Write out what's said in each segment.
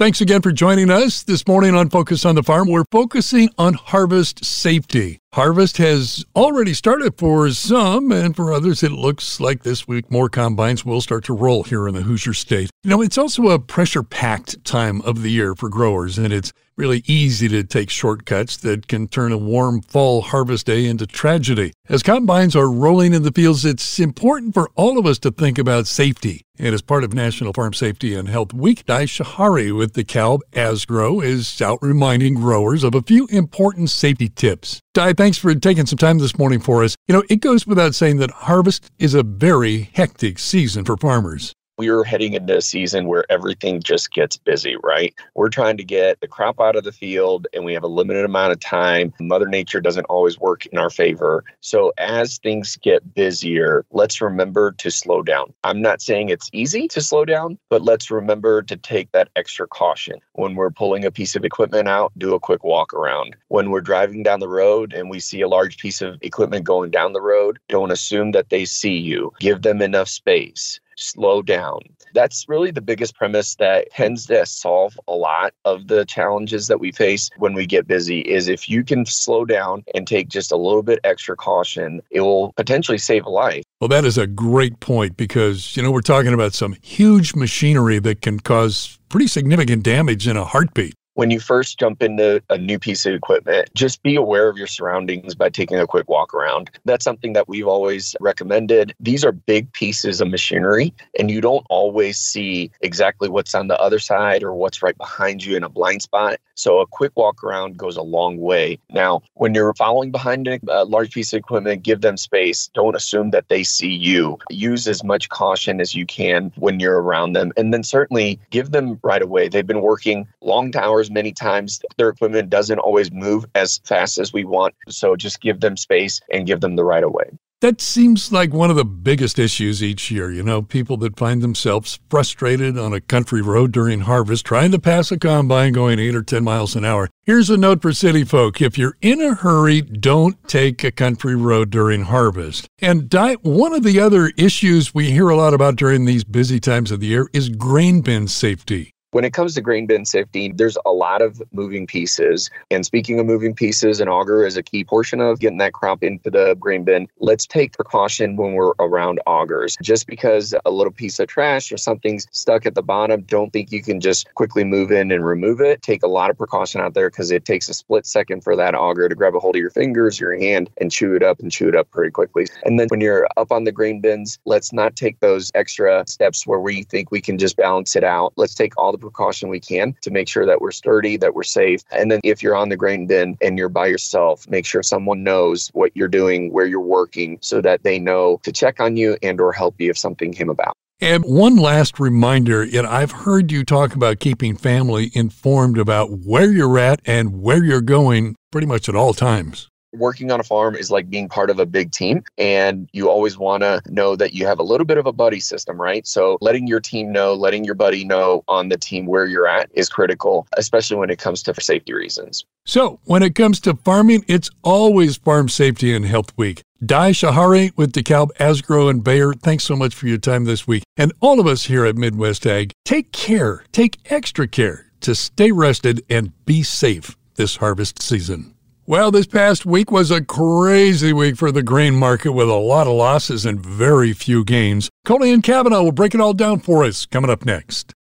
Thanks again for joining us this morning on Focus on the Farm. We're focusing on harvest safety. Harvest has already started for some, and for others, it looks like this week more combines will start to roll here in the Hoosier State. You know, it's also a pressure packed time of the year for growers, and it's really easy to take shortcuts that can turn a warm fall harvest day into tragedy. As combines are rolling in the fields, it's important for all of us to think about safety. And as part of National Farm Safety and Health Week, Di Shahari with DeKalb Asgrow is out reminding growers of a few important safety tips. Di, thanks for taking some time this morning for us. You know, it goes without saying that harvest is a very hectic season for farmers we're heading into a season where everything just gets busy, right? We're trying to get the crop out of the field and we have a limited amount of time. Mother Nature doesn't always work in our favor. So, as things get busier, let's remember to slow down. I'm not saying it's easy to slow down, but let's remember to take that extra caution. When we're pulling a piece of equipment out, do a quick walk around. When we're driving down the road and we see a large piece of equipment going down the road, don't assume that they see you. Give them enough space slow down. That's really the biggest premise that tends to solve a lot of the challenges that we face when we get busy is if you can slow down and take just a little bit extra caution, it will potentially save a life. Well, that is a great point because, you know, we're talking about some huge machinery that can cause pretty significant damage in a heartbeat when you first jump into a new piece of equipment, just be aware of your surroundings by taking a quick walk around. That's something that we've always recommended. These are big pieces of machinery, and you don't always see exactly what's on the other side or what's right behind you in a blind spot. So, a quick walk around goes a long way. Now, when you're following behind a large piece of equipment, give them space. Don't assume that they see you. Use as much caution as you can when you're around them. And then certainly give them right away. They've been working long hours many times. Their equipment doesn't always move as fast as we want. So just give them space and give them the right of way. That seems like one of the biggest issues each year. You know, people that find themselves frustrated on a country road during harvest trying to pass a combine going eight or 10 miles an hour. Here's a note for city folk. If you're in a hurry, don't take a country road during harvest. And one of the other issues we hear a lot about during these busy times of the year is grain bin safety. When it comes to grain bin safety, there's a lot of moving pieces. And speaking of moving pieces, an auger is a key portion of getting that crop into the grain bin. Let's take precaution when we're around augers. Just because a little piece of trash or something's stuck at the bottom, don't think you can just quickly move in and remove it. Take a lot of precaution out there because it takes a split second for that auger to grab a hold of your fingers, your hand, and chew it up and chew it up pretty quickly. And then when you're up on the grain bins, let's not take those extra steps where we think we can just balance it out. Let's take all the precaution we can to make sure that we're sturdy, that we're safe. And then if you're on the grain bin and you're by yourself, make sure someone knows what you're doing, where you're working, so that they know to check on you and or help you if something came about. And one last reminder, you know, I've heard you talk about keeping family informed about where you're at and where you're going pretty much at all times working on a farm is like being part of a big team and you always want to know that you have a little bit of a buddy system right so letting your team know letting your buddy know on the team where you're at is critical especially when it comes to safety reasons so when it comes to farming it's always farm safety and health week Dai Shahari with DeKalb, Asgrow, and Bayer, thanks so much for your time this week. And all of us here at Midwest Ag, take care, take extra care to stay rested and be safe this harvest season. Well, this past week was a crazy week for the grain market with a lot of losses and very few gains. Colleen Cavanaugh will break it all down for us coming up next.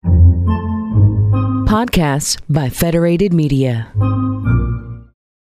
Podcasts by Federated Media.